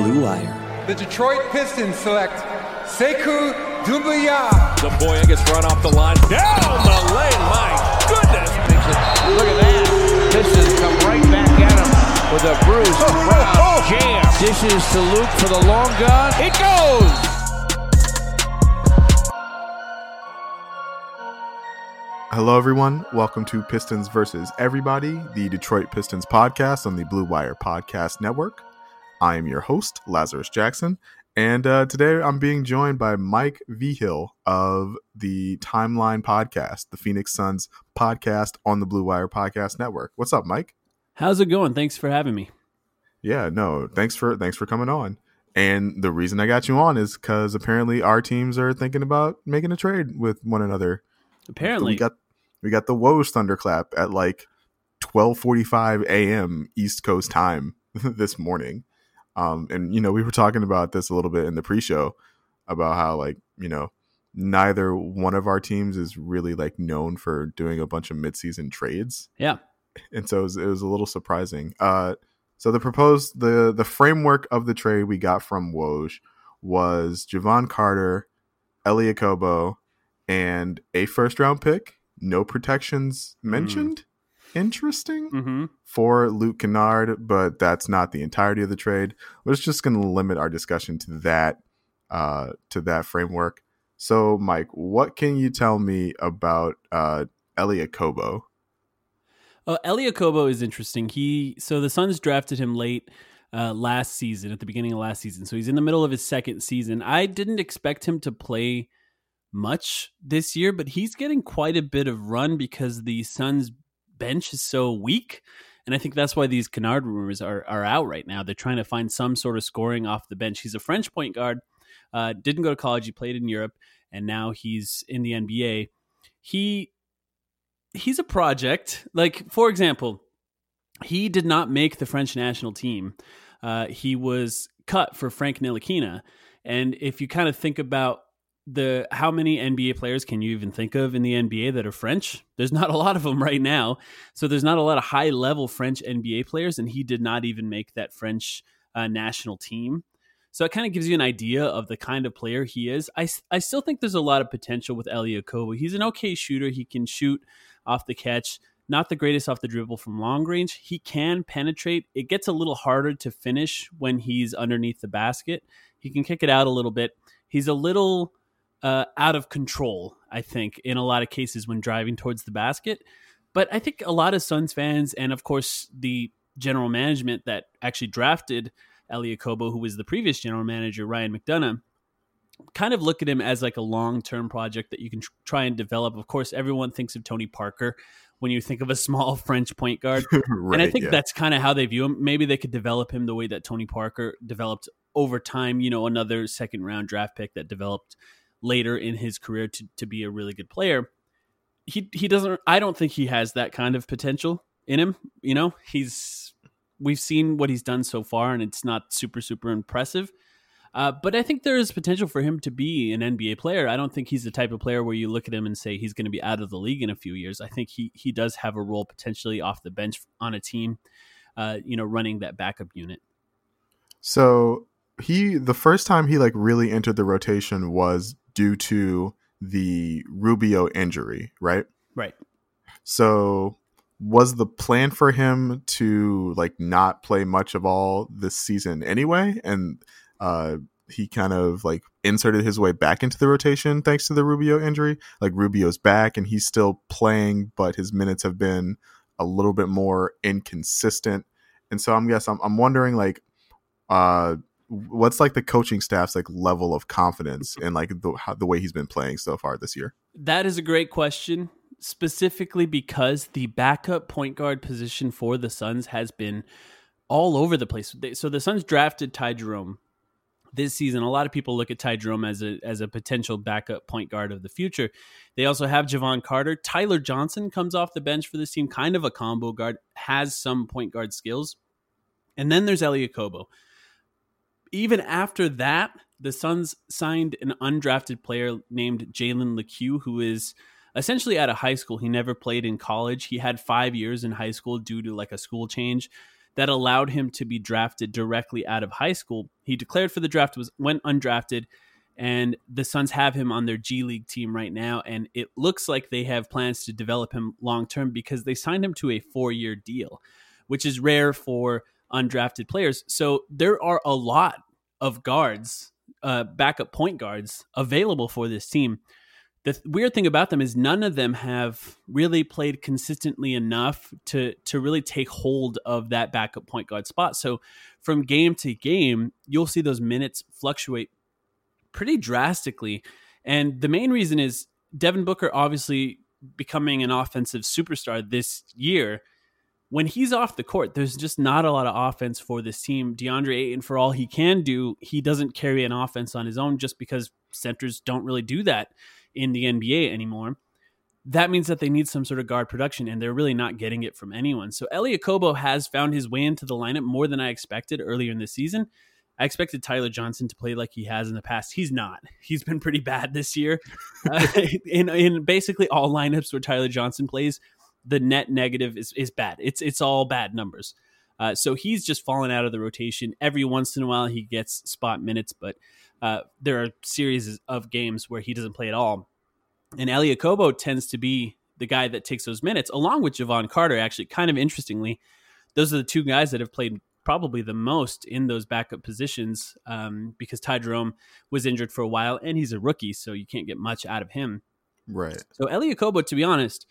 Blue Wire. The Detroit Pistons select Sekou Doumbouya. The boy gets run off the line. Down the lane. My goodness. Look at that. Pistons come right back at him with a Bruce oh, Brown oh, oh. jam. Dishes to Luke for the long gun. It goes. Hello, everyone. Welcome to Pistons versus Everybody, the Detroit Pistons podcast on the Blue Wire Podcast Network. I am your host, Lazarus Jackson, and uh, today I'm being joined by Mike Vigil of the Timeline Podcast, the Phoenix Suns podcast on the Blue Wire Podcast Network. What's up, Mike? How's it going? Thanks for having me. Yeah, no, thanks for thanks for coming on. And the reason I got you on is because apparently our teams are thinking about making a trade with one another. Apparently, we got we got the Woj thunderclap at like twelve forty five a.m. East Coast time this morning. Um, and you know, we were talking about this a little bit in the pre-show about how like you know neither one of our teams is really like known for doing a bunch of midseason trades. Yeah, and so it was, it was a little surprising. Uh, so the proposed the the framework of the trade we got from Woj was Jevon Carter, Elie Okobo, and a first round pick. No protections mentioned. Mm interesting mm-hmm. for Luke Kennard, but that's not the entirety of the trade. We're just going to limit our discussion to that uh, to that framework. So, Mike, what can you tell me about uh, Elie Okobo? Oh, Elie Okobo is interesting. He so the Suns drafted him late uh, last season, at the beginning of last season. So he's in the middle of his second season. I didn't expect him to play much this year, but he's getting quite a bit of run because the Suns bench is so weak. And I think that's why these Kennard rumors are, are out right now. They're trying to find some sort of scoring off the bench. He's a French point guard, uh, didn't go to college. He played in Europe, and now he's in the NBA. He he's a project. Like for example, he did not make the French national team. Uh, he was cut for Frank Ntilikina. And if you kind of think about the how many NBA players can you even think of in the NBA that are French? There's not a lot of them right now. So there's not a lot of high level French NBA players, and he did not even make that French uh, national team. So it kind of gives you an idea of the kind of player he is. I, I still think there's a lot of potential with Elie Okobo. He's an okay shooter. He can shoot off the catch, not the greatest off the dribble from long range. He can penetrate. It gets a little harder to finish when he's underneath the basket. He can kick it out a little bit. He's a little uh, out of control, I think, in a lot of cases when driving towards the basket. But I think a lot of Suns fans, and of course the general management that actually drafted Elie Okobo, who was the previous general manager, Ryan McDonough, kind of look at him as like a long term project that you can tr- try and develop. Of course, everyone thinks of Tony Parker when you think of a small French point guard. right, and I think yeah. that's kind of how they view him. Maybe they could develop him the way that Tony Parker developed over time, you know, another second round draft pick that developed later in his career to, to be a really good player. He he doesn't I don't think he has that kind of potential in him. You know, he's we've seen what he's done so far and it's not super, super impressive. Uh, but I think there is potential for him to be an NBA player. I don't think he's the type of player where you look at him and say he's going to be out of the league in a few years. I think he he does have a role potentially off the bench on a team, uh, you know, running that backup unit. So he the first time he like really entered the rotation was due to the Rubio injury, right? Right. So was the plan for him to like not play much of all this season anyway and uh he kind of like inserted his way back into the rotation thanks to the Rubio injury. Like Rubio's back and he's still playing, but his minutes have been a little bit more inconsistent. And so I'm guess I'm, I'm wondering like uh what's like the coaching staff's like level of confidence in like the how, the way he's been playing so far this year? That is a great question, specifically because the backup point guard position for the Suns has been all over the place. They, so the Suns drafted Ty Jerome this season. A lot of people look at Ty Jerome as a as a potential backup point guard of the future. They also have Jevon Carter. Tyler Johnson comes off the bench for this team, kind of a combo guard, has some point guard skills. And then there's Elie Okobo. Even after that, the Suns signed an undrafted player named Jalen Lecque, who is essentially out of high school. He never played in college. He had five years in high school due to like a school change that allowed him to be drafted directly out of high school. He declared for the draft, was went undrafted, and the Suns have him on their G League team right now. And it looks like they have plans to develop him long term because they signed him to a four year deal, which is rare for undrafted players. So there are a lot of guards, uh, backup point guards available for this team the th- weird thing about them is none of them have really played consistently enough to to really take hold of that backup point guard spot. So from game to game, you'll see those minutes fluctuate pretty drastically. And the main reason is Devin Booker obviously becoming an offensive superstar this year. When he's off the court, there's just not a lot of offense for this team. DeAndre Ayton, for all he can do, he doesn't carry an offense on his own just because centers don't really do that in the NBA anymore. That means that they need some sort of guard production, and they're really not getting it from anyone. So Elie Okobo has found his way into the lineup more than I expected earlier in the season. I expected Tyler Johnson to play like he has in the past. He's not. He's been pretty bad this year. Uh, in in basically all lineups where Tyler Johnson plays, the net negative is is bad. It's it's all bad numbers. Uh, so he's just fallen out of the rotation. Every once in a while, he gets spot minutes, but uh, there are series of games where he doesn't play at all. And Elie Okobo tends to be the guy that takes those minutes, along with Jevon Carter. Actually, kind of interestingly, those are the two guys that have played probably the most in those backup positions um, because Ty Jerome was injured for a while and he's a rookie, so you can't get much out of him. Right. So Elie Okobo, to be honest,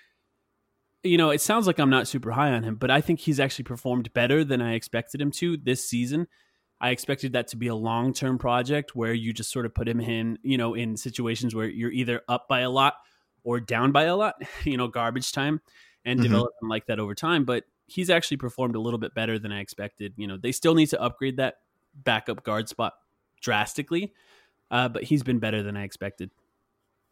you know, it sounds like I'm not super high on him, but I think he's actually performed better than I expected him to this season. I expected that to be a long term project where you just sort of put him in, you know, in situations where you're either up by a lot or down by a lot, you know, garbage time and mm-hmm. develop him like that over time. But he's actually performed a little bit better than I expected. You know, they still need to upgrade that backup guard spot drastically, uh, but he's been better than I expected.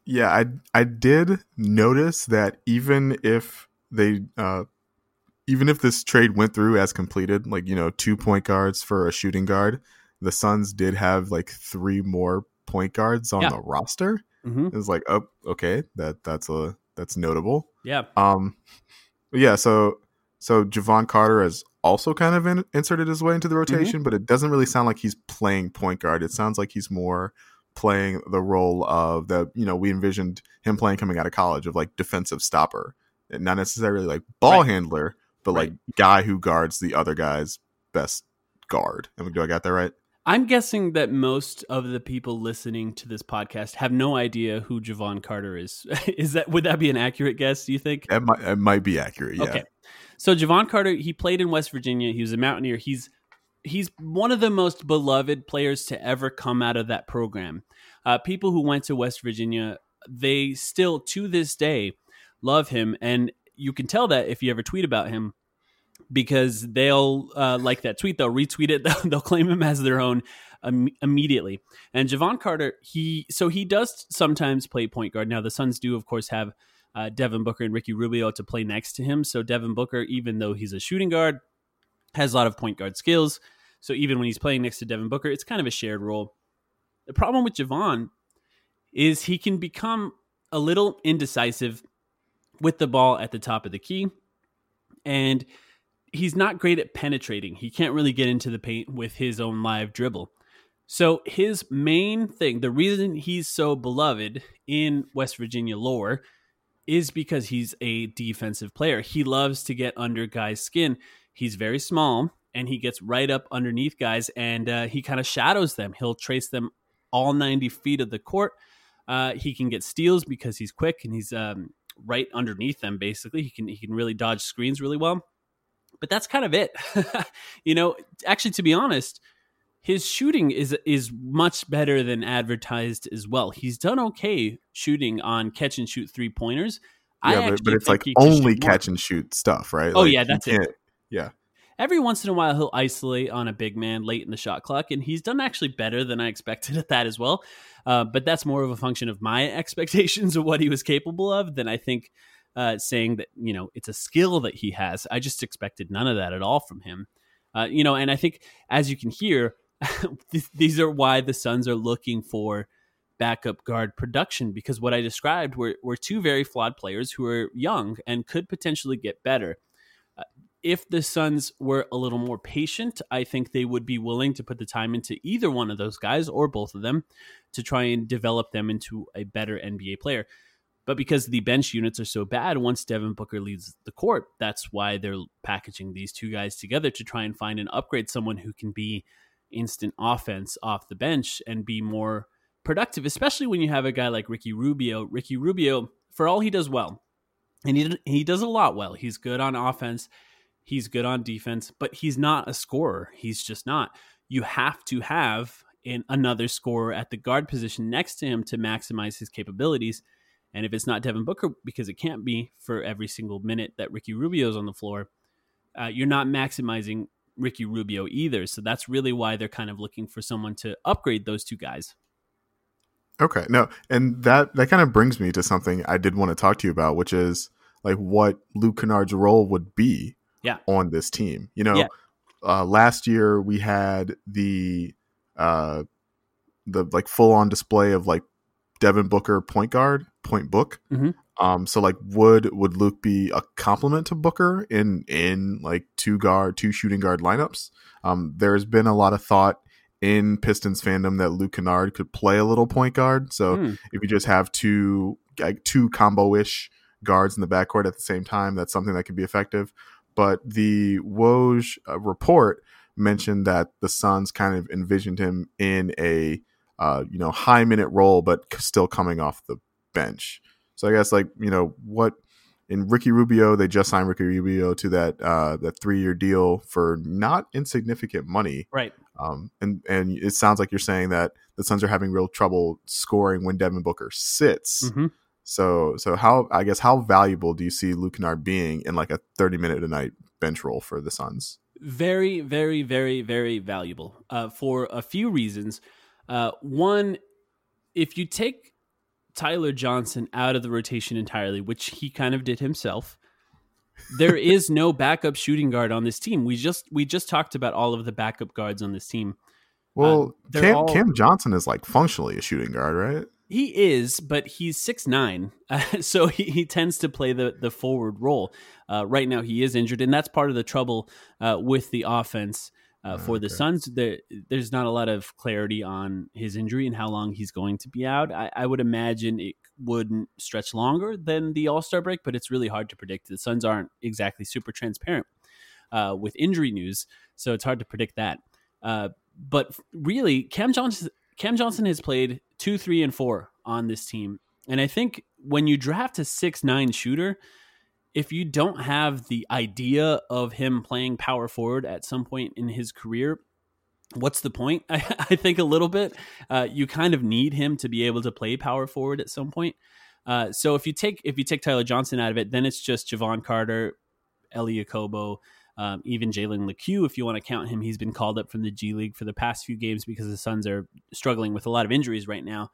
Yeah, I I did notice that even if they uh, even if this trade went through as completed, like you know, two point guards for a shooting guard, the Suns did have like three more point guards on yeah. the roster. Mm-hmm. It was like, oh, okay, that that's a that's notable. Yeah. Um. Yeah. So so Jevon Carter has also kind of in, inserted his way into the mm-hmm. rotation, mm-hmm. but it doesn't really sound like he's playing point guard. It sounds like he's more playing the role of the you know we envisioned him playing coming out of college of like defensive stopper, not necessarily like ball right. handler but right. like guy who guards the other guy's best guard. I mean, Do I got that right? I'm guessing that most of the people listening to this podcast have no idea who Jevon Carter is. is that would that be an accurate guess? Do you think? It might, it might be accurate. Yeah. Okay. So Jevon Carter, he played in West Virginia. He was a Mountaineer. He's he's one of the most beloved players to ever come out of that program. Uh, people who went to West Virginia, they still to this day love him, and you can tell that if you ever tweet about him because they'll uh, like that tweet, they'll retweet it, they'll, they'll claim him as their own um, immediately. And Jevon Carter, he so he does sometimes play point guard. Now the Suns do, of course, have uh, Devin Booker and Ricky Rubio to play next to him. So Devin Booker, even though he's a shooting guard, has a lot of point guard skills. So even when he's playing next to Devin Booker, it's kind of a shared role. The problem with Jevon is he can become a little indecisive with the ball at the top of the key. And he's not great at penetrating. He can't really get into the paint with his own live dribble. So his main thing, the reason he's so beloved in West Virginia lore is because he's a defensive player. He loves to get under guys' skin. He's very small and he gets right up underneath guys and uh, he kind of shadows them. He'll trace them all 90 feet of the court. Uh, he can get steals because he's quick and he's um, right underneath them. Basically, he can he can really dodge screens really well. But that's kind of it. you know, actually, to be honest, his shooting is is much better than advertised as well. He's done okay shooting on catch and shoot three pointers. Yeah, but, but, it's like only catch more. and shoot stuff, right? Oh like, yeah, that's it. Yeah. Every once in a while he'll isolate on a big man late in the shot clock, and he's done actually better than I expected at that as well. Uh, but that's more of a function of my expectations of what he was capable of than I think uh, saying that you know it's a skill that he has. I just expected none of that at all from him. Uh, you know, and I think as you can hear, these are why the Suns are looking for backup guard production because what I described were, were two very flawed players who are young and could potentially get better. Uh, if the Suns were a little more patient, I think they would be willing to put the time into either one of those guys or both of them to try and develop them into a better NBA player. But because the bench units are so bad, once Devin Booker leaves the court, that's why they're packaging these two guys together to try and find and upgrade someone who can be instant offense off the bench and be more productive, especially when you have a guy like Ricky Rubio. Ricky Rubio, for all he does well, and he he does a lot well. He's good on offense, he's good on defense, but he's not a scorer. He's just not. You have to have in another scorer at the guard position next to him to maximize his capabilities. And if it's not Devin Booker, because it can't be for every single minute that Ricky Rubio's on the floor, uh, you're not maximizing Ricky Rubio either. So that's really why they're kind of looking for someone to upgrade those two guys. Okay, no, and that that kind of brings me to something I did want to talk to you about, which is like what Luke Kennard's role would be yeah. on this team. You know, Yeah. uh, last year we had the uh, the like full on display of like Devin Booker point guard, point book. Mhm. Um, so like, would would Luke be a complement to Booker in in like two guard, two shooting guard lineups? Um, there's been a lot of thought in Pistons fandom that Luke Kennard could play a little point guard. So Hmm. if you just have two like two combo ish guards in the backcourt at the same time, that's something that could be effective. But the Woj uh, report mentioned that the Suns kind of envisioned him in a uh, you know high minute role, but still coming off the bench. So I guess like you know what in Ricky Rubio, they just signed Ricky Rubio to that uh, that three year deal for not insignificant money. Right. Um, and and it sounds like you're saying that the Suns are having real trouble scoring when Devin Booker sits. Mhm. So so how I guess how valuable do you see Luke Kennard being in like a 30 minute a night bench role for the Suns? very, very, very, very valuable uh, for a few reasons. Uh, one, if you take Tyler Johnson out of the rotation entirely, which he kind of did himself, there is no backup shooting guard on this team. We just we just talked about all of the backup guards on this team. Well, they're Cam, all- Cam Johnson is like functionally a shooting guard, right? He is, but he's six nine, uh, so he, he tends to play the the forward role. Uh, right now, he is injured, and that's part of the trouble uh, with the offense uh, for the Okay. Suns. There, there's not a lot of clarity on his injury and how long he's going to be out. I, I would imagine it wouldn't stretch longer than the All Star break, but it's really hard to predict. The Suns aren't exactly super transparent uh, with injury news, so it's hard to predict that. Uh, but really, Cam Johnson Cam Johnson has played two, three, and four on this team. And I think when you draft a six nine shooter, if you don't have the idea of him playing power forward at some point in his career, what's the point? I, I think a little bit. Uh, you kind of need him to be able to play power forward at some point. Uh, so if you take if you take Tyler Johnson out of it, then it's just Jevon Carter, Kobo, um, even Jalen Lecque, if you want to count him, he's been called up from the G League for the past few games because the Suns are struggling with a lot of injuries right now.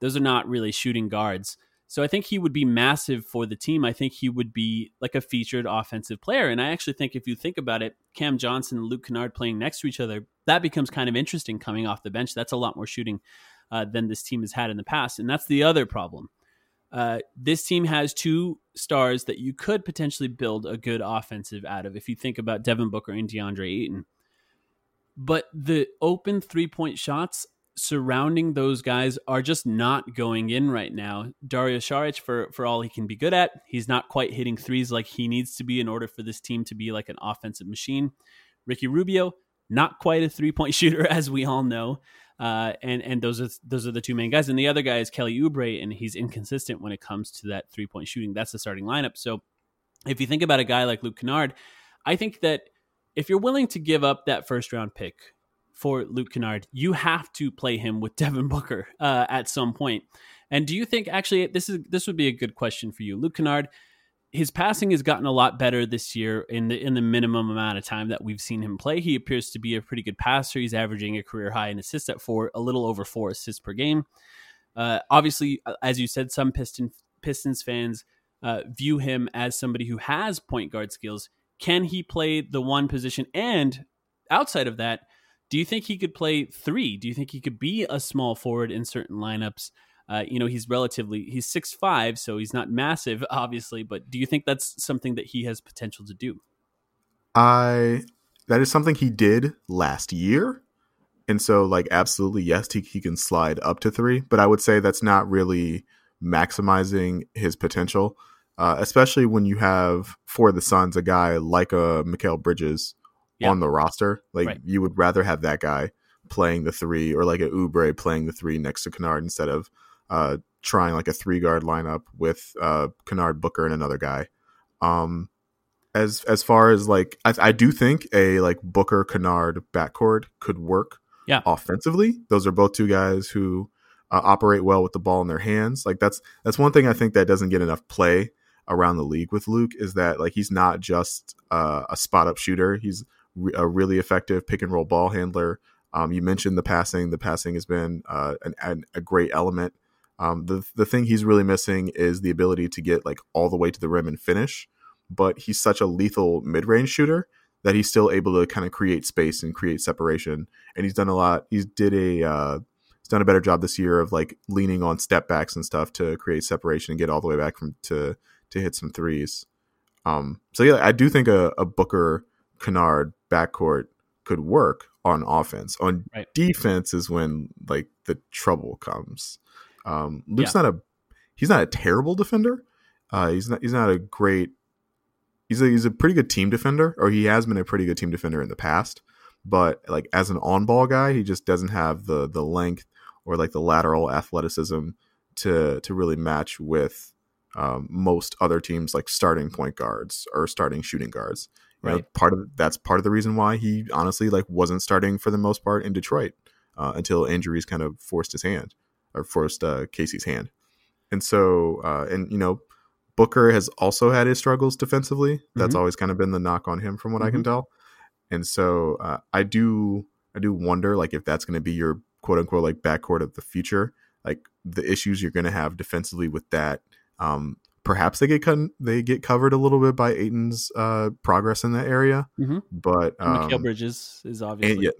Those are not really shooting guards. So I think he would be massive for the team. I think he would be like a featured offensive player. And I actually think if you think about it, Cam Johnson and Luke Kennard playing next to each other, that becomes kind of interesting coming off the bench. That's a lot more shooting uh, than this team has had in the past. And that's the other problem. Uh, this team has two stars that you could potentially build a good offensive out of if you think about Devin Booker and DeAndre Ayton. But the open three point shots surrounding those guys are just not going in right now. Dario Saric, for, for all he can be good at, he's not quite hitting threes like he needs to be in order for this team to be like an offensive machine. Ricky Rubio, not quite a three point shooter, as we all know. Uh, and and those are those are the two main guys, and the other guy is Kelly Oubre, and he's inconsistent when it comes to that three point shooting. That's the starting lineup. So if you think about a guy like Luke Kennard, I think that if you're willing to give up that first round pick for Luke Kennard, you have to play him with Devin Booker uh, at some point. And do you think actually this is this would be a good question for you, Luke Kennard? His passing has gotten a lot better this year in the in the minimum amount of time that we've seen him play. He appears to be a pretty good passer. He's averaging a career high in assists at four, a little over four assists per game. Uh, obviously, uh, as you said, some Piston Pistons fans uh, view him as somebody who has point guard skills. Can he play the one position? And outside of that, do you think he could play three? Do you think he could be a small forward in certain lineups? Uh, you know, he's relatively he's six five, so he's not massive, obviously. But do you think that's something that he has potential to do? I that is something he did last year, and so like absolutely yes, he he can slide up to three. But I would say that's not really maximizing his potential, uh, especially when you have for the Suns a guy like a Mikal Bridges yeah. on the roster. Like right. you would rather have that guy playing the three or like a Oubre playing the three next to Kennard instead of uh, trying like a three guard lineup with uh, Kennard Booker and another guy. Um, as as far as like I, I do think a like Booker Kennard backcourt could work. Yeah, offensively, those are both two guys who uh, operate well with the ball in their hands. Like that's that's one thing I think that doesn't get enough play around the league with Luke is that like he's not just uh, a spot up shooter. He's re- a really effective pick and roll ball handler. Um, you mentioned the passing. The passing has been uh, an, an, a great element um, the the thing he's really missing is the ability to get like all the way to the rim and finish. But he's such a lethal mid range shooter that he's still able to kind of create space and create separation. And he's done a lot. He's did a uh, he's done a better job this year of like leaning on step backs and stuff to create separation and get all the way back from to to hit some threes. Um, so yeah, I do think a, a Booker Kennard backcourt could work on offense. On right. defense is when like the trouble comes. Um, Luke's yeah. not a he's not a terrible defender. Uh, he's not he's not a great he's a he's a pretty good team defender, or he has been a pretty good team defender in the past. But like as an on ball guy, he just doesn't have the the length or like the lateral athleticism to to really match with um, most other teams like starting point guards or starting shooting guards. You right. Know, part of that's part of the reason why he honestly like wasn't starting for the most part in Detroit uh, until injuries kind of forced his hand or forced uh, Casey's hand. And so, uh, and you know, Booker has also had his struggles defensively. That's mm-hmm. always kind of been the knock on him, from what mm-hmm. I can mm-hmm. tell. And so, uh, I do, I do wonder, like, if that's going to be your quote unquote like backcourt of the future, like the issues you're going to have defensively with that. Um, perhaps they get con- they get covered a little bit by Ayton's uh, progress in that area, mm-hmm. but um, Bridges is obviously and,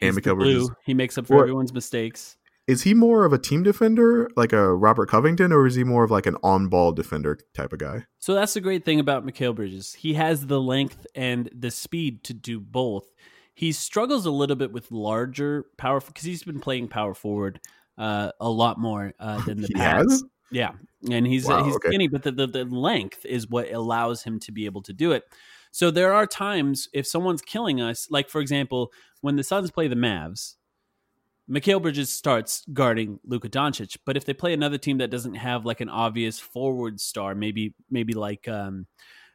yeah, and Bridges. He makes up for everyone's mistakes is he more of a team defender like a Robert Covington or is he more of like an on-ball defender type of guy? So that's the great thing about Mikal Bridges. He has the length and the speed to do both. He struggles a little bit with larger power because he's been playing power forward uh, a lot more uh, than the he past. Has? Yeah, and he's wow, he's okay. skinny, but the, the the length is what allows him to be able to do it. So there are times if someone's killing us, like for example, when the Suns play the Mavs, Mikal Bridges starts guarding Luka Doncic, but if they play another team that doesn't have like an obvious forward star, maybe maybe like um,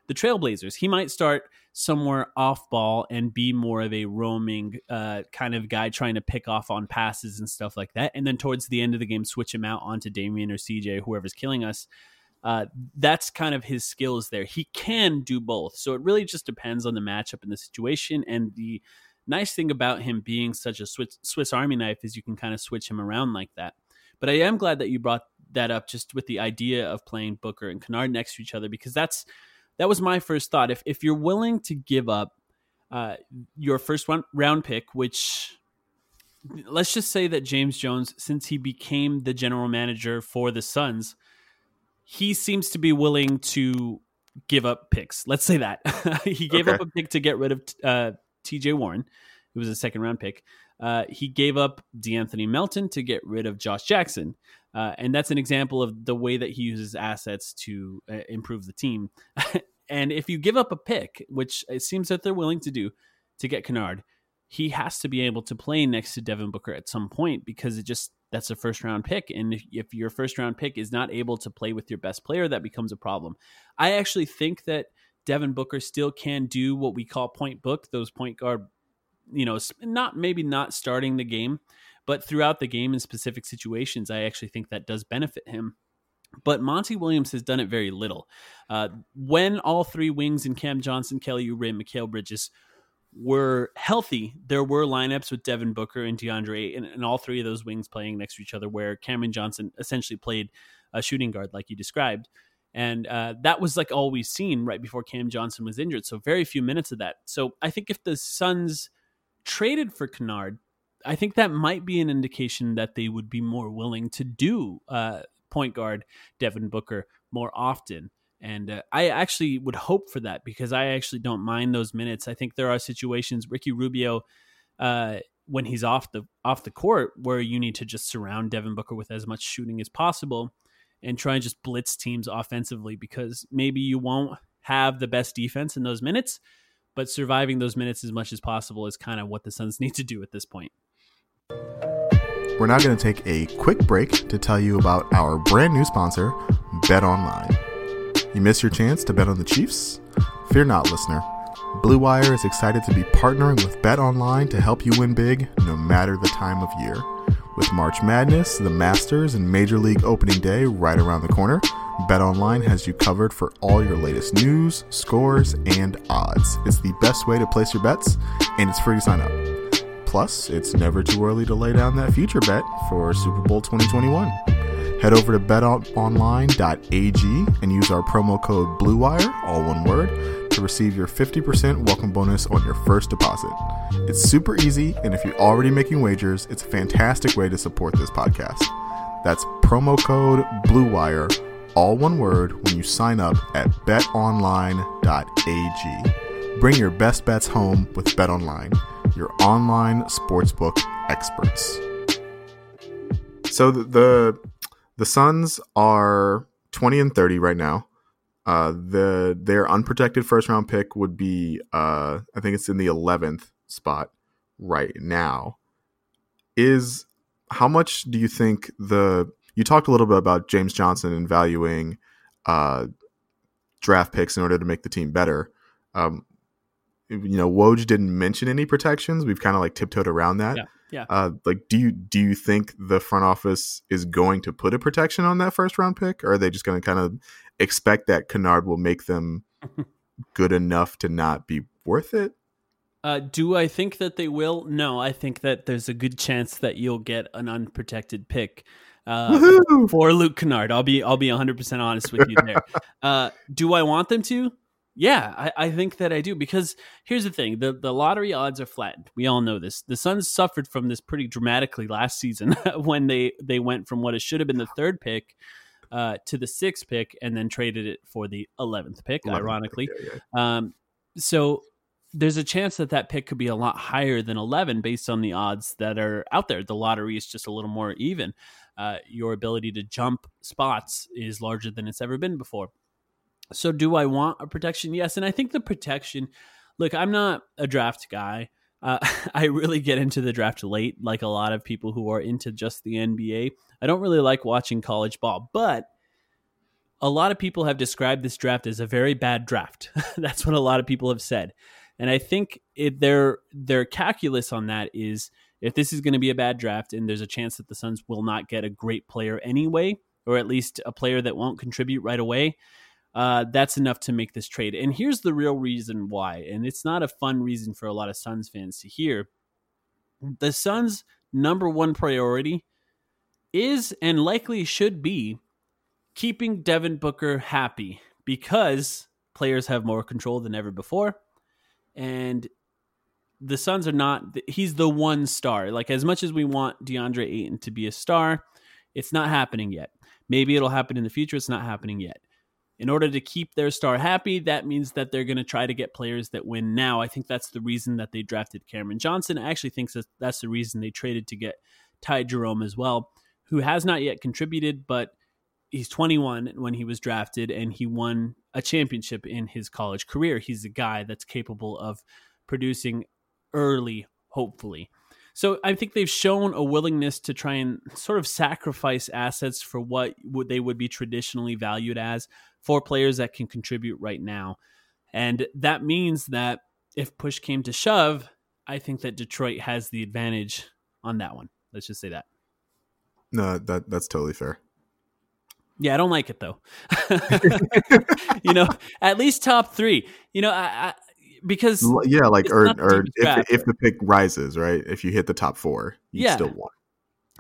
the Trailblazers, he might start somewhere off ball and be more of a roaming uh, kind of guy trying to pick off on passes and stuff like that. And then towards the end of the game, switch him out onto Damian or CJ, whoever's killing us. Uh, that's kind of his skills there. He can do both. So it really just depends on the matchup and the situation and the nice thing about him being such a Swiss, Swiss Army knife is you can kind of switch him around like that. But I am glad that you brought that up just with the idea of playing Booker and Kennard next to each other because that's that was my first thought. If if you're willing to give up uh, your first one round pick, which let's just say that James Jones, since he became the general manager for the Suns, he seems to be willing to give up picks. Let's say that he gave okay. up a pick to get rid of uh, TJ Warren, who was a second round pick. Uh, he gave up De'Anthony Melton to get rid of Josh Jackson. Uh, and that's an example of the way that he uses assets to uh, improve the team. and if you give up a pick, which it seems that they're willing to do to get Kennard, he has to be able to play next to Devin Booker at some point because it just that's a first round pick. And if, if your first round pick is not able to play with your best player, that becomes a problem. I actually think that Devin Booker still can do what we call point book, those point guard, you know, not maybe not starting the game, but throughout the game in specific situations, I actually think that does benefit him. but Monty Williams has done it very little. Uh, when all three wings and Cam Johnson, Kelly Oubre, Mikal Bridges were healthy, there were lineups with Devin Booker and DeAndre, and, and all three of those wings playing next to each other, where Cameron Johnson essentially played a shooting guard, like you described. And uh, that was like all we've seen right before Cam Johnson was injured. So very few minutes of that. So I think if the Suns traded for Kennard, I think that might be an indication that they would be more willing to do uh, point guard Devin Booker more often. And uh, I actually would hope for that because I actually don't mind those minutes. I think there are situations Ricky Rubio, uh, when he's off the off the court, where you need to just surround Devin Booker with as much shooting as possible and try and just blitz teams offensively because maybe you won't have the best defense in those minutes, but surviving those minutes as much as possible is kind of what the Suns need to do at this point. We're now going to take a quick break to tell you about our brand new sponsor, Bet Online. You miss your chance to bet on the Chiefs? Fear not, listener. Blue Wire is excited to be partnering with Bet Online to help you win big no matter the time of year. With March Madness, the Masters, and Major League Opening Day right around the corner, Bet Online has you covered for all your latest news, scores, and odds. It's the best way to place your bets, and it's free to sign up. Plus, it's never too early to lay down that future bet for Super Bowl 2021. Head over to betonline.ag and use our promo code BLUEWIRE, all one word, to receive your 50% welcome bonus on your first deposit. It's super easy, and if you're already making wagers, it's a fantastic way to support this podcast. That's promo code BLUEWIRE, all one word, when you sign up at betonline.ag. Bring your best bets home with BetOnline, your online sportsbook experts. So the, the the Suns are 20 and 30 right now. Uh, the their unprotected first round pick would be uh, I think it's in the 11th spot right now. Is how much do you think the you talked a little bit about James Johnson and valuing uh, draft picks in order to make the team better. Um, you know, Woj didn't mention any protections. We've kind of like tiptoed around that. Yeah. Yeah. Uh, like, do you do you think the front office is going to put a protection on that first round pick, or are they just going to kind of expect that Kennard will make them good enough to not be worth it? Uh, do I think that they will? No, I think that there's a good chance that you'll get an unprotected pick uh, for Luke Kennard. I'll be I'll be 100 percent honest with you there. uh, do I want them to? Yeah, I, I, think that I do because here's the thing: the the lottery odds are flattened. We all know this. The Suns suffered from this pretty dramatically last season when they they went from what it should have been the third pick uh, to the sixth pick and then traded it for the eleventh pick. 11th ironically, pick, yeah, yeah. Um, so there's a chance that that pick could be a lot higher than 11 based on the odds that are out there. The lottery is just a little more even. Uh, your ability to jump spots is larger than it's ever been before. So, do I want a protection? Yes. And I think the protection, look, I'm not a draft guy. Uh, I really get into the draft late, like a lot of people who are into just the NBA. I don't really like watching college ball, but a lot of people have described this draft as a very bad draft. That's what a lot of people have said. And I think their their calculus on that is if this is going to be a bad draft and there's a chance that the Suns will not get a great player anyway, or at least a player that won't contribute right away, uh, that's enough to make this trade. And here's the real reason why, and it's not a fun reason for a lot of Suns fans to hear. The Suns' number one priority is and likely should be keeping Devin Booker happy because players have more control than ever before. And the Suns are not, he's the one star. Like, as much as we want DeAndre Ayton to be a star, it's not happening yet. Maybe it'll happen in the future. It's not happening yet in order to keep their star happy, that means that they're going to try to get players that win now. I think that's the reason that they drafted Cameron Johnson. I actually think that that's the reason they traded to get Ty Jerome as well, who has not yet contributed, but he's 21 when he was drafted and he won a championship in his college career. He's a guy that's capable of producing early, hopefully. So I think they've shown a willingness to try and sort of sacrifice assets for what they would be traditionally valued as for players that can contribute right now. And that means that if push came to shove, I think that Detroit has the advantage on that one. Let's just say that. No, that that's totally fair. Yeah, I don't like it though. you know, at least top three. You know, I, I because Yeah, like or or if if the pick rises, right? If you hit the top four, you Yeah. still won.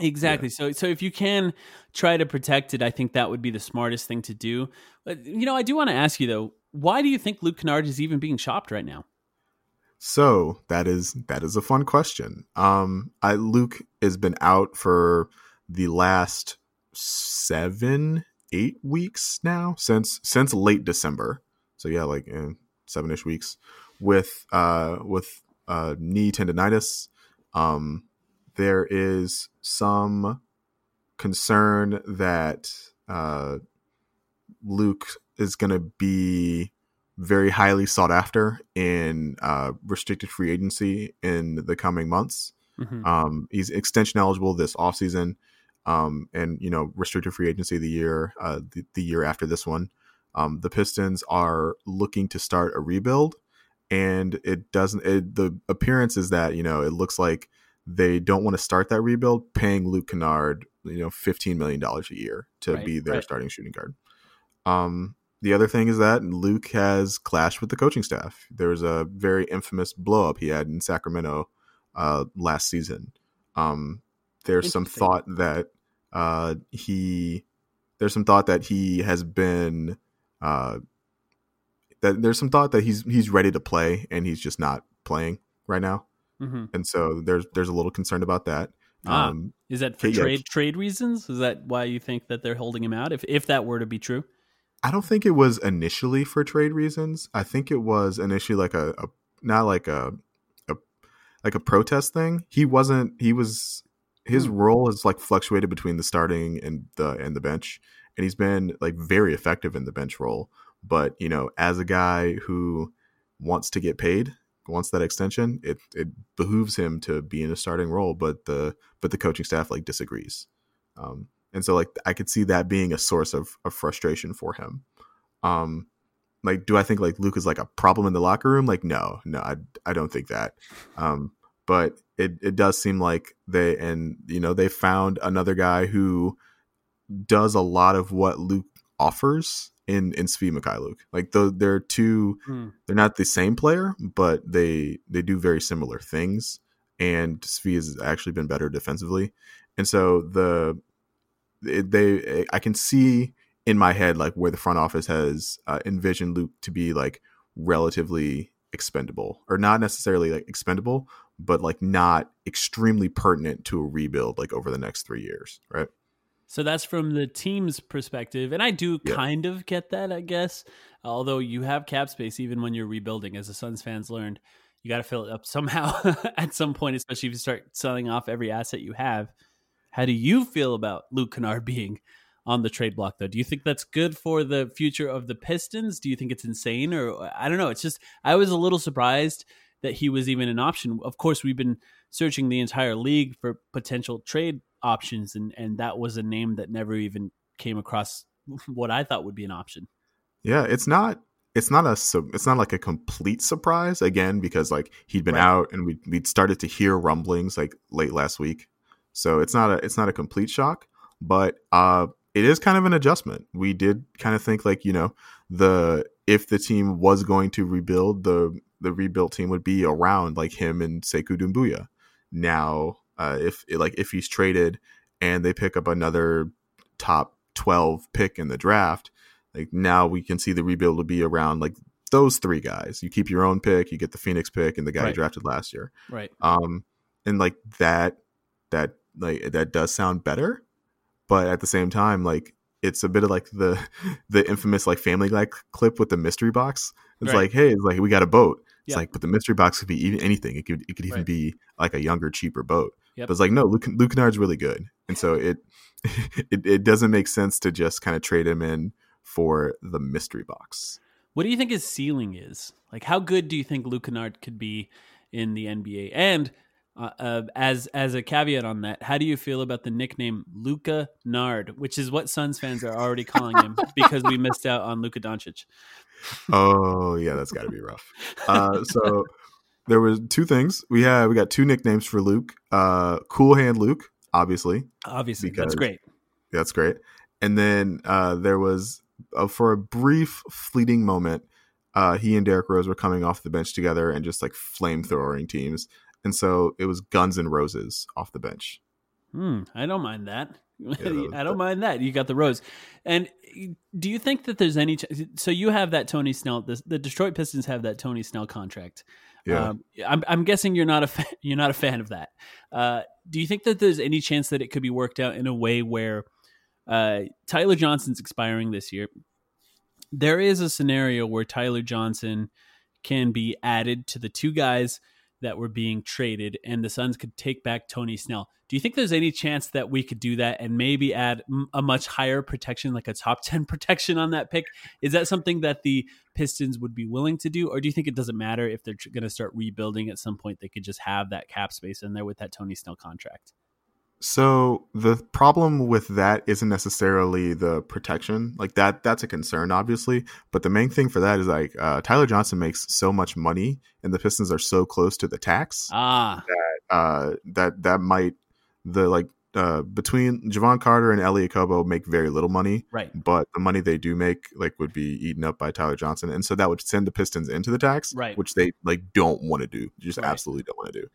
Exactly. So so if you can try to protect it, I think that would be the smartest thing to do. But you know, I do want to ask you though, why do you think Luke Kennard is even being shopped right now? So that is that is a fun question. Um, I Luke has been out for the last seven, eight weeks now since since late December. So yeah, like eh, seven ish weeks with uh with uh knee tendonitis. Um, there is some concern that uh Luke is going to be very highly sought after in uh, restricted free agency in the coming months. Mhm. Um, he's extension eligible this offseason, um, and you know restricted free agency the year uh, the, the year after this one. Um, the Pistons are looking to start a rebuild, and it doesn't. It, the appearance is that you know it looks like they don't want to start that rebuild, paying Luke Kennard you know fifteen million dollars a year to Right, be their right. starting shooting guard. Um, the other thing is that Luke has clashed with the coaching staff. There was a very infamous blow up he had in Sacramento uh, last season. Um, there's some thought that uh, he there's some thought that he has been uh, that there's some thought that he's he's ready to play and he's just not playing right now, Mhm. and so there's there's a little concern about that. Ah. Um, Is that for Okay, yeah. trade trade reasons? Is that why you think that they're holding him out? If if that were to be true, I don't think it was initially for trade reasons. I think it was initially like a, a not like a, a like a protest thing. He wasn't. He was his Hmm. role has like fluctuated between the starting and the and the bench, and he's been like very effective in the bench role. But you know, as a guy who wants to get paid, wants that extension, it it behooves him to be in a starting role. But the but the coaching staff like disagrees. Um, and so like I could see that being a source of, of frustration for him. Um, like, do I think like Luke is like a problem in the locker room? Like, no, no, I, I don't think that. Um, but it, it does seem like they and you know they found another guy who does a lot of what Luke offers in in Svi Mykhailiuk. Like the, they're two Hmm. they're not the same player, but they they do very similar things. And Svi has actually been better defensively, and so the they I can see in my head like where the front office has uh, envisioned Luke to be like relatively expendable, or not necessarily like expendable, but like not extremely pertinent to a rebuild like over the next three years, right? So that's from the team's perspective, and I do kind of get that, I guess. Although you have cap space even when you're rebuilding, as the Suns fans learned, you got to fill it up somehow at some point, especially if you start selling off every asset you have. How do you feel about Luke Kennard being on the trade block, though? Do you think that's good for the future of the Pistons? Do you think it's insane, or I don't know? It's just I was a little surprised that he was even an option. Of course, we've been searching the entire league for potential trade options, and and that was a name that never even came across what I thought would be an option. Yeah, it's not it's not a it's not like a complete surprise again because like he'd been Right. out and we we'd started to hear rumblings like late last week. So it's not a it's not a complete shock, but uh it is kind of an adjustment. We did kind of think like, you know, the if the team was going to rebuild, the the rebuilt team would be around like him and Sekou Doumbouya. Now, uh if like if he's traded and they pick up another top 12 pick in the draft, like now we can see the rebuild will be around like those three guys. You keep your own pick, you get the Phoenix pick, and the guy you drafted last year. Right. Um, and like that, that like that does sound better, but at the same time, like it's a bit of like the the infamous like Family Guy clip with the mystery box. It's Right. like, hey, it's like we got a boat. It's Yeah. like, but the mystery box could be even anything. It could it could even Right. be like a younger, cheaper boat. Yep. But it's like, no, Luke Luke Kennard's really good, and so it it, it doesn't make sense to just kind of trade him in for the mystery box. What do you think his ceiling is? Like, how good do you think Luke Kennard could be in the NBA? And uh, uh, as as a caveat on that, how do you feel about the nickname Luca Nard, which is what Suns fans are already calling him because we missed out on Luka Doncic? Oh yeah, that's got to be rough. Uh, so there was two things we had. We got two nicknames for Luke. Uh, cool Hand Luke, obviously, Obviously, that's great. that's great. and then uh, there was uh, for a brief, fleeting moment, uh, he and Derrick Rose were coming off the bench together and just like flamethrowing teams, and so it was Guns and Roses off the bench. Hmm, I don't mind that. that I don't mind that. You got the rose. And do you think that there's any? Ch- so you have that Tony Snell. The, the Detroit Pistons have that Tony Snell contract. Yeah. Um, I'm, I'm guessing you're not a fan, you're not a fan of that. Uh, do you think that there's any chance that it could be worked out in a way where uh, Tyler Johnson's expiring this year? There is a scenario where Tyler Johnson can be added to the two guys that were being traded, and the Suns could take back Tony Snell. Do you think there's any chance that we could do that and maybe add a much higher protection, like a top 10 protection on that pick? Is that something that the Pistons would be willing to do, or do you think it doesn't matter if they're going to start rebuilding at some point? They could just have that cap space in there with that Tony Snell contract. So the problem with that isn't necessarily the protection. Like that that's a concern obviously, but the main thing for that is like uh, Tyler Johnson makes so much money and the Pistons are so close to the tax Ah, uh, that that might the like uh, between Jevon Carter and Elie Okobo make very little money, right. but the money they do make like would be eaten up by Tyler Johnson, and so that would send the Pistons into the tax, Right. Which they like don't want to do, just Right. absolutely don't want to do.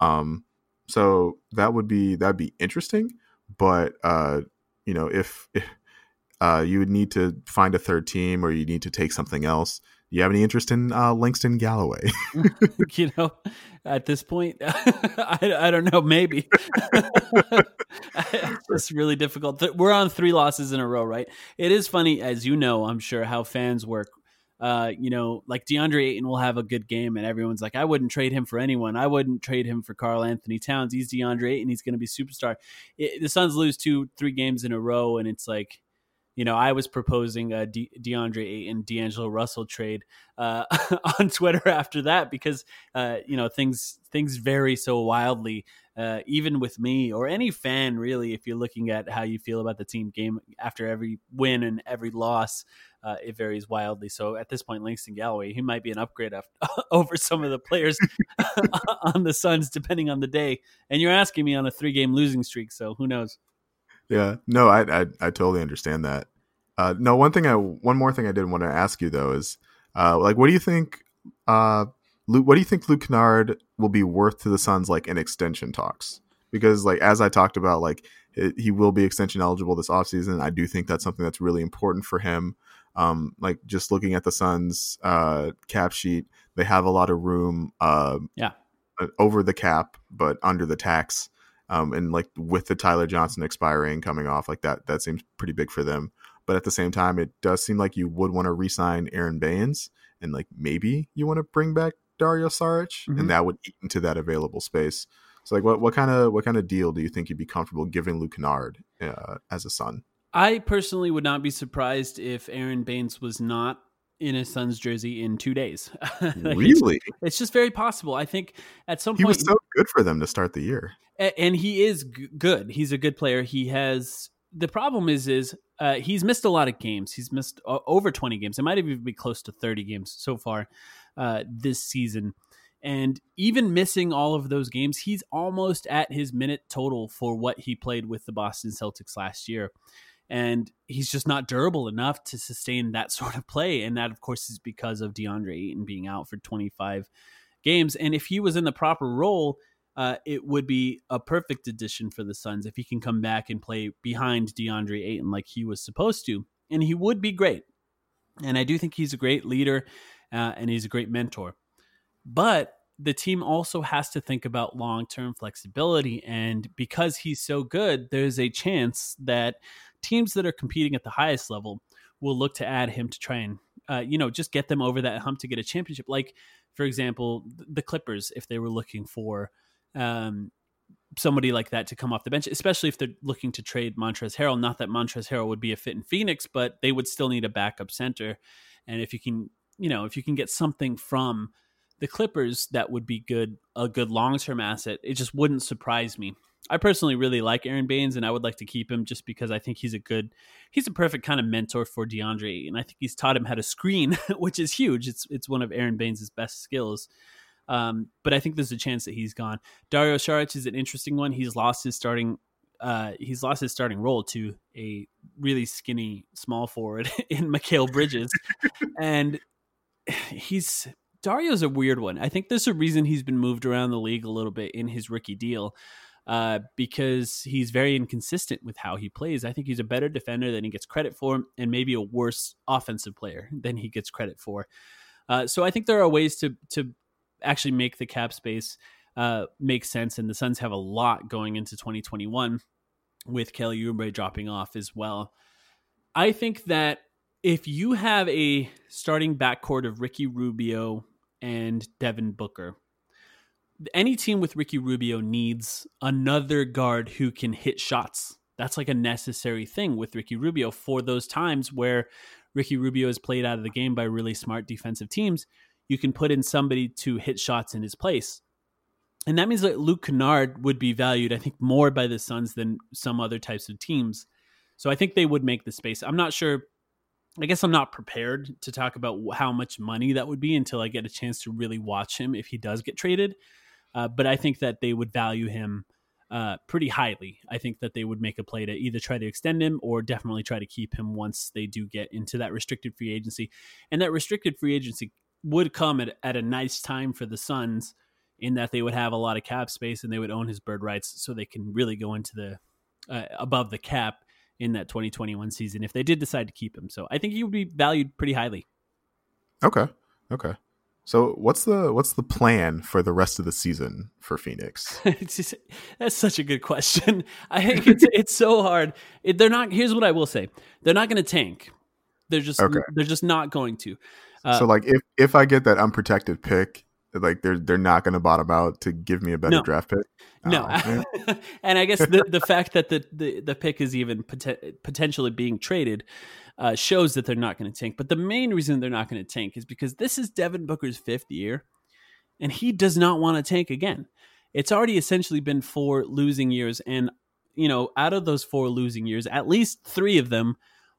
Um, so that would be that'd be interesting, but uh, you know, if, if uh, you would need to find a third team or you need to take something else. You have any interest in uh, Langston Galloway? you know, at this point, I, I don't know. Maybe it's really difficult. We're on three losses in a row, right? It is funny, as you know, I'm sure how fans work. Uh, you know, like DeAndre Ayton will have a good game, and everyone's like, "I wouldn't trade him for anyone. I wouldn't trade him for Karl-Anthony Towns. He's DeAndre Ayton. He's going to be superstar." It, the Suns lose two, three games in a row, and it's like, you know, I was proposing a De- DeAndre Ayton, D'Angelo Russell trade uh, on Twitter after that because uh, you know things things vary so wildly, uh, even with me or any fan really. If you're looking at how you feel about the team game after every win and every loss, uh, it varies wildly. So at this point, Langston Galloway, he might be an upgrade af- over some of the players on the Suns, depending on the day. And you're asking me on a three game losing streak, so who knows? Yeah, no, I I, I totally understand that. Uh, no, one thing I one more thing I did want to ask you though is uh, like, what do you think? Uh, Luke, what do you think Luke Kennard will be worth to the Suns like in extension talks? Because like as I talked about, like it, he will be extension eligible this offseason. I do think that's something that's really important for him. Um, like just looking at the Suns uh, cap sheet, they have a lot of room. Uh, Yeah. over the cap, but under the tax. Um, and like with the Tyler Johnson expiring coming off, like that, that seems pretty big for them. But at the same time, it does seem like you would want to re-sign Aron Baynes, and like maybe you want to bring back Dario Saric, Mhm. and that would eat into that available space. So like, what what kind of what kind of deal do you think you'd be comfortable giving Luke Kennard uh, as a Sun? I personally would not be surprised if Aron Baynes was not in his son's jersey in two days. Like, really, It's, just very possible. I think at some he point, He was so good for them to start the year. a- and he is g- good. He's a good player. He has the problem is is uh, he's missed a lot of games. He's missed o- over twenty games. It might even be close to thirty games so far uh, this season. And even missing all of those games, he's almost at his minute total for what he played with the Boston Celtics last year. And he's just not durable enough to sustain that sort of play. And that, of course, is because of DeAndre Ayton being out for 25 games. And if he was in the proper role, uh, it would be a perfect addition for the Suns if he can come back and play behind DeAndre Ayton like he was supposed to. And he would be great. And I do think he's a great leader uh, and he's a great mentor. But the team also has to think about long term flexibility. And because he's so good, there's a chance that teams that are competing at the highest level will look to add him to try and, uh, you know, just get them over that hump to get a championship. Like, for example, the Clippers, if they were looking for um, somebody like that to come off the bench, especially if they're looking to trade Montrezl Harrell. Not that Montrezl Harrell would be a fit in Phoenix, but they would still need a backup center. And if you can, you know, if you can get something from the Clippers that would be good, a good long term asset, it just wouldn't surprise me. I personally really like Aron Baynes, and I would like to keep him just because I think he's a good, he's a perfect kind of mentor for DeAndre, and I think he's taught him how to screen, which is huge. It's it's one of Aron Baynes' best skills. Um, but I think there's a chance that he's gone. Dario Saric is an interesting one. He's lost his starting uh, he's lost his starting role to a really skinny small forward in Mikal Bridges, and he's Dario's a weird one. I think there's a reason he's been moved around the league a little bit in his rookie deal. Uh, because he's very inconsistent with how he plays. I think he's a better defender than he gets credit for, and maybe a worse offensive player than he gets credit for. Uh, so I think there are ways to to actually make the cap space uh, make sense, and the Suns have a lot going into 2021 with Kelly Oubre dropping off as well. I think that if you have a starting backcourt of Ricky Rubio and Devin Booker, any team with Ricky Rubio needs another guard who can hit shots. That's like a necessary thing with Ricky Rubio for those times where Ricky Rubio is played out of the game by really smart defensive teams. You can put in somebody to hit shots in his place. And that means that Luke Kennard would be valued, I think, more by the Suns than some other types of teams. So I think they would make the space. I'm not sure. I guess I'm not prepared to talk about how much money that would be until I get a chance to really watch him if he does get traded. Uh, but I think that they would value him uh, pretty highly. I think that they would make a play to either try to extend him or definitely try to keep him once they do get into that restricted free agency. And that restricted free agency would come at, at a nice time for the Suns in that they would have a lot of cap space and they would own his bird rights so they can really go into the uh, above the cap in that 2021 season if they did decide to keep him. So I think he would be valued pretty highly. Okay. Okay. So what's the what's the plan for the rest of the season for Phoenix? just, that's such a good question. I think it's it's so hard. It, they're not. Here's what I will say: they're not going to tank. They're just okay. they're just not going to. Uh, so like if if I get that unprotected pick, like they're they're not going to bottom out to give me a better no. draft pick. No, oh, and I guess the the fact that the the, the pick is even pot- potentially being traded uh, shows that they're not going to tank. But the main reason they're not going to tank is because this is Devin Booker's fifth year, and he does not want to tank again. It's already essentially been four losing years, and you know, out of those four losing years, at least three of them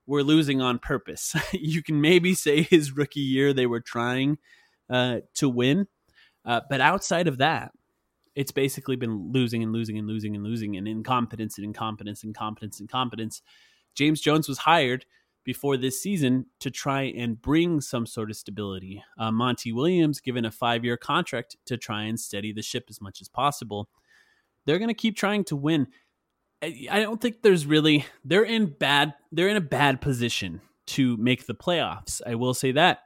were losing on purpose. you can maybe say his rookie year they were trying uh, to win, uh, but outside of that, it's basically been losing and losing and losing and losing and incompetence and incompetence and incompetence and incompetence. James Jones was hired before this season to try and bring some sort of stability. Uh, Monty Williams given a five year contract to try and steady the ship as much as possible. They're going to keep trying to win. I don't think there's really they're in bad they're in a bad position to make the playoffs. I will say that.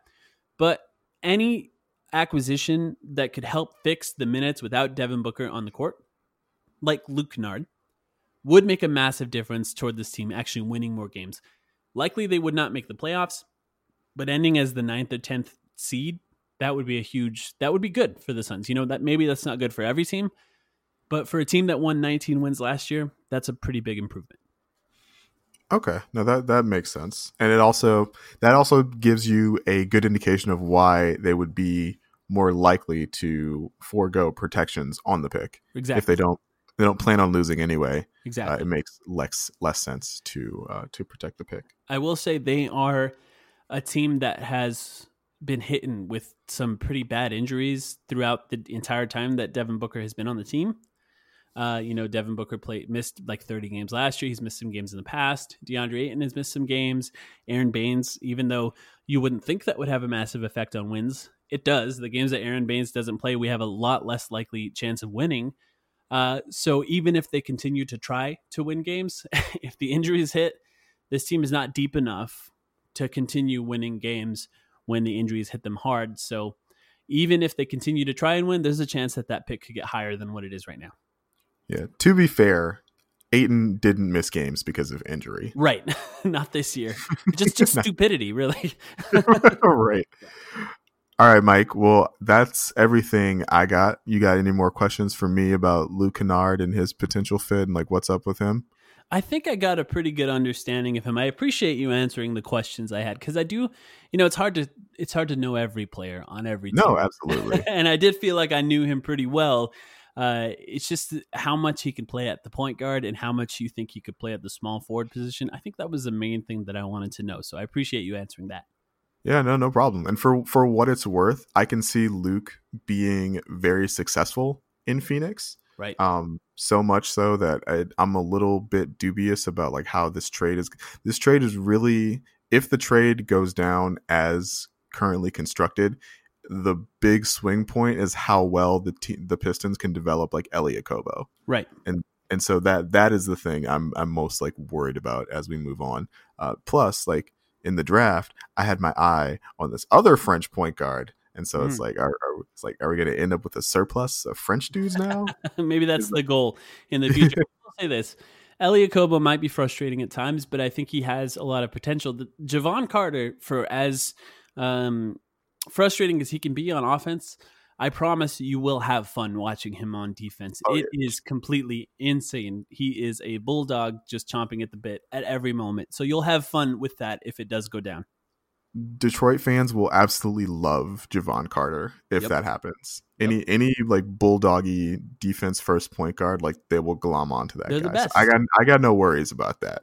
But any acquisition that could help fix the minutes without Devin Booker on the court, like Luke Kennard, would make a massive difference toward this team actually winning more games. Likely they would not make the playoffs, but ending as the ninth or tenth seed, that would be a huge that would be good for the Suns. You know, that maybe that's not good for every team, but for a team that won 19 wins last year, that's a pretty big improvement. Okay, no that that makes sense, and it also that also gives you a good indication of why they would be more likely to forego protections on the pick. Exactly. If they don't they don't plan on losing anyway. Exactly. Uh, it makes less less sense to uh, to protect the pick. I will say they are a team that has been hit with some pretty bad injuries throughout the entire time that Devin Booker has been on the team. Uh, you know, Devin Booker played missed like 30 games last year. He's missed some games in the past. DeAndre Ayton has missed some games. Aron Baynes, even though you wouldn't think that would have a massive effect on wins, it does. The games that Aron Baynes doesn't play, we have a lot less likely chance of winning uh, so even if they continue to try to win games, if the injuries hit, this team is not deep enough to continue winning games when the injuries hit them hard. So even if they continue to try and win, there's a chance that that pick could get higher than what it is right now. Yeah. To be fair, Ayton didn't miss games because of injury. Right. Not this year. Just just stupidity, really. right. All right, Mike. Well, that's everything I got. You got any more questions for me about Luke Kennard and his potential fit and like what's up with him? I think I got a pretty good understanding of him. I appreciate you answering the questions I had because I do, you know, it's hard to it's hard to know every player on every team. No, absolutely. and I did feel like I knew him pretty well. Uh, it's just how much he can play at the point guard and how much you think he could play at the small forward position. I think that was the main thing that I wanted to know. So I appreciate you answering that. Yeah, no, no problem. And for for what it's worth, I can see Luke being very successful in Phoenix. Right. Um. So much so that I, I'm a little bit dubious about like how this trade is. This trade is really, if the trade goes down as currently constructed, the big swing point is how well the te- the Pistons can develop like Elie Okobo. Right. And and so that that is the thing I'm I'm most like worried about as we move on. Uh, plus, like in the draft, I had my eye on this other French point guard, and so it's Mm. like, are, are it's like, are we going to end up with a surplus of French dudes now? Maybe that's the goal in the future. I'll say this. Elie Okobo might be frustrating at times, but I think he has a lot of potential. The, Jevon Carter, for as um, frustrating as he can be on offense, I promise you will have fun watching him on defense. Oh, It is completely insane. He is a bulldog just chomping at the bit at every moment. So you'll have fun with that if it does go down. Detroit fans will absolutely love Jevon Carter if Yep. that happens. Any any like bulldoggy defense first point guard, like they will glom onto that They're the guy. So best. I got I got no worries about that.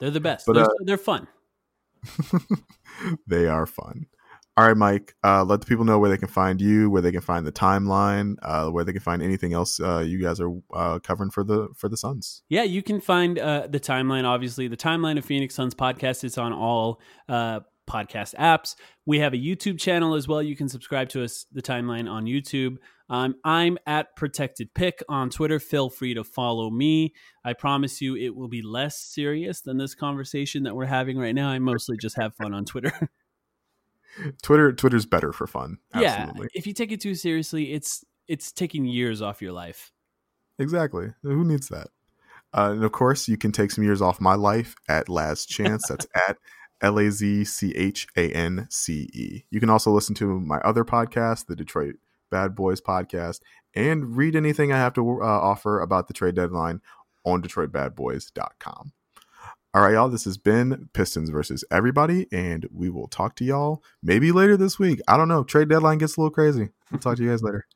They're the best. But, they're, uh, they're fun. they are fun. All right, Mike. Uh, let the people know where they can find you, where they can find the timeline, uh, where they can find anything else uh, you guys are uh, covering for the for the Suns. Yeah, you can find uh, the timeline. Obviously, the timeline of Phoenix Suns podcast is on all uh, podcast apps. We have a YouTube channel as well. You can subscribe to us, the timeline on YouTube. Um, I'm at Protected Pick on Twitter. Feel free to follow me. I promise you, it will be less serious than this conversation that we're having right now. I mostly just have fun on Twitter. Twitter Twitter's better for fun. yeah, if you take it too seriously, it's it's taking years off your life. Exactly. Who needs that? Uh, and of course, you can take some years off my life at Last Chance. That's at L A Z C H A N C E. You can also listen to my other podcast, the Detroit Bad Boys podcast, and read anything I have to uh, offer about the trade deadline on DetroitBadBoys.com. All right, y'all. This has been Pistons versus everybody, and we will talk to y'all maybe later this week. I don't know. Trade deadline gets a little crazy. We'll talk to you guys later.